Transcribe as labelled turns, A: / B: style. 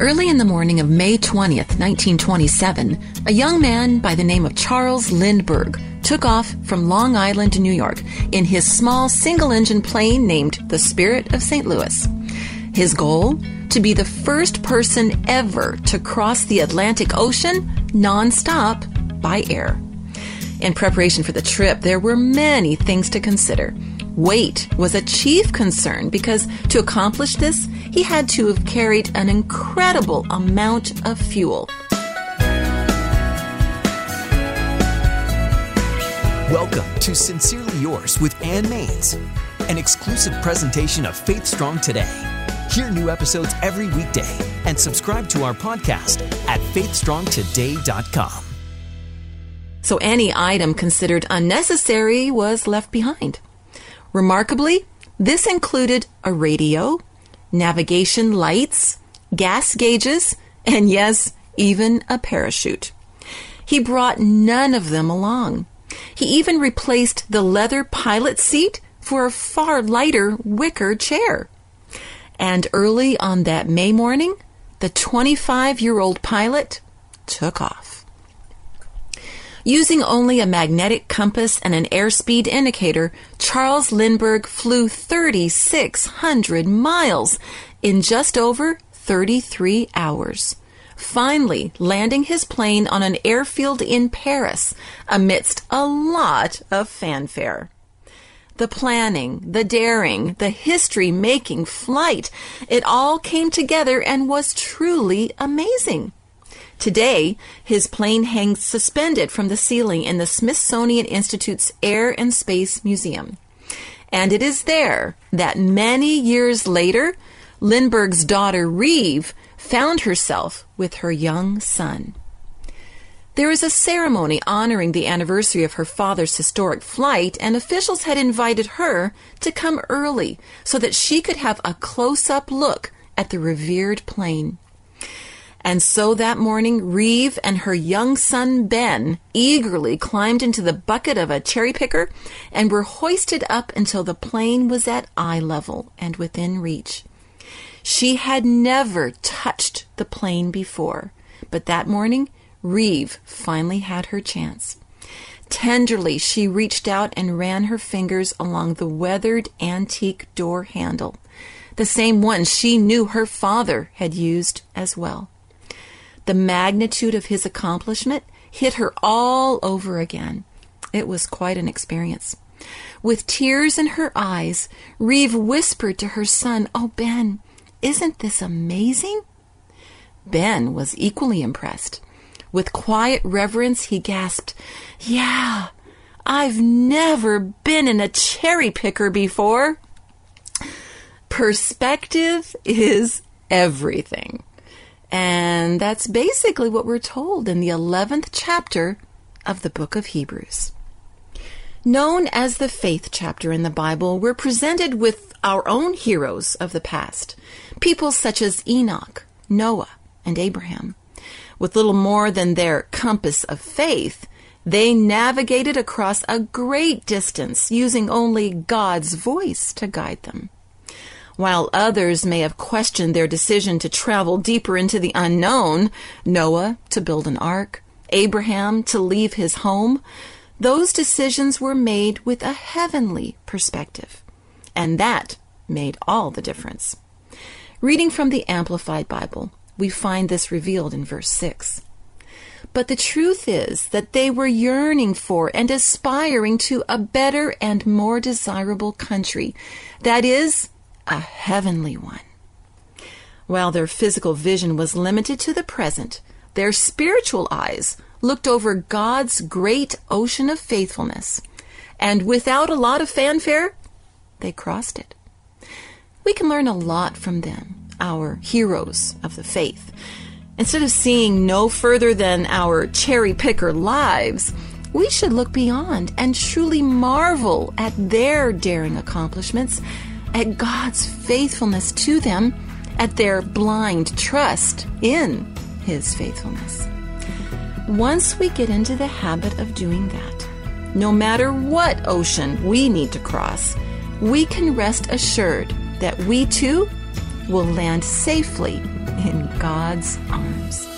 A: Early in the morning of May 20th, 1927, a young man by the name of Charles Lindbergh took off from Long Island, New York, in his small single engine plane named the Spirit of St. Louis. His goal? To be the first person ever to cross the Atlantic Ocean nonstop by air. In preparation for the trip, there were many things to consider. Weight was a chief concern because to accomplish this, he had to have carried an incredible amount of fuel.
B: Welcome to Sincerely Yours with Ann Mainse, an exclusive presentation of Faith Strong Today. Hear new episodes every weekday and subscribe to our podcast at faithstrongtoday.com.
A: So any item considered unnecessary was left behind. Remarkably, this included a radio, navigation lights, gas gauges, and yes, even a parachute. He brought none of them along. He even replaced the leather pilot seat for a far lighter wicker chair. And early on that May morning, the 25 year old pilot took off. Using only a magnetic compass and an airspeed indicator, Charles Lindbergh flew 3,600 miles in just over 33 hours. Finally, landing his plane on an airfield in Paris amidst a lot of fanfare. The planning, the daring, the history making flight, it all came together and was truly amazing. Today, his plane hangs suspended from the ceiling in the Smithsonian Institute's Air and Space Museum. And it is there that many years later, Lindbergh's daughter Reeve found herself with her young son. There is a ceremony honoring the anniversary of her father's historic flight, and officials had invited her to come early so that she could have a close up look at the revered plane. And so that morning, Reeve and her young son Ben eagerly climbed into the bucket of a cherry picker and were hoisted up until the plane was at eye level and within reach. She had never touched the plane before, but that morning, Reeve finally had her chance. Tenderly, she reached out and ran her fingers along the weathered antique door handle, the same one she knew her father had used as well. The magnitude of his accomplishment hit her all over again. It was quite an experience. With tears in her eyes, Reeve whispered to her son, Oh, Ben, isn't this amazing? Ben was equally impressed. With quiet reverence, he gasped, Yeah, I've never been in a cherry picker before. Perspective is everything. And that's basically what we're told in the 11th chapter of the book of Hebrews. Known as the faith chapter in the Bible, we're presented with our own heroes of the past, people such as Enoch, Noah, and Abraham. With little more than their compass of faith, they navigated across a great distance using only God's voice to guide them. While others may have questioned their decision to travel deeper into the unknown, Noah to build an ark, Abraham to leave his home, those decisions were made with a heavenly perspective. And that made all the difference. Reading from the Amplified Bible, we find this revealed in verse 6. But the truth is that they were yearning for and aspiring to a better and more desirable country. That is, a heavenly one. While their physical vision was limited to the present, their spiritual eyes looked over God's great ocean of faithfulness, and without a lot of fanfare, they crossed it. We can learn a lot from them, our heroes of the faith. Instead of seeing no further than our cherry picker lives, we should look beyond and truly marvel at their daring accomplishments at God's faithfulness to them, at their blind trust in His faithfulness. Once we get into the habit of doing that, no matter what ocean we need to cross, we can rest assured that we too will land safely in God's arms.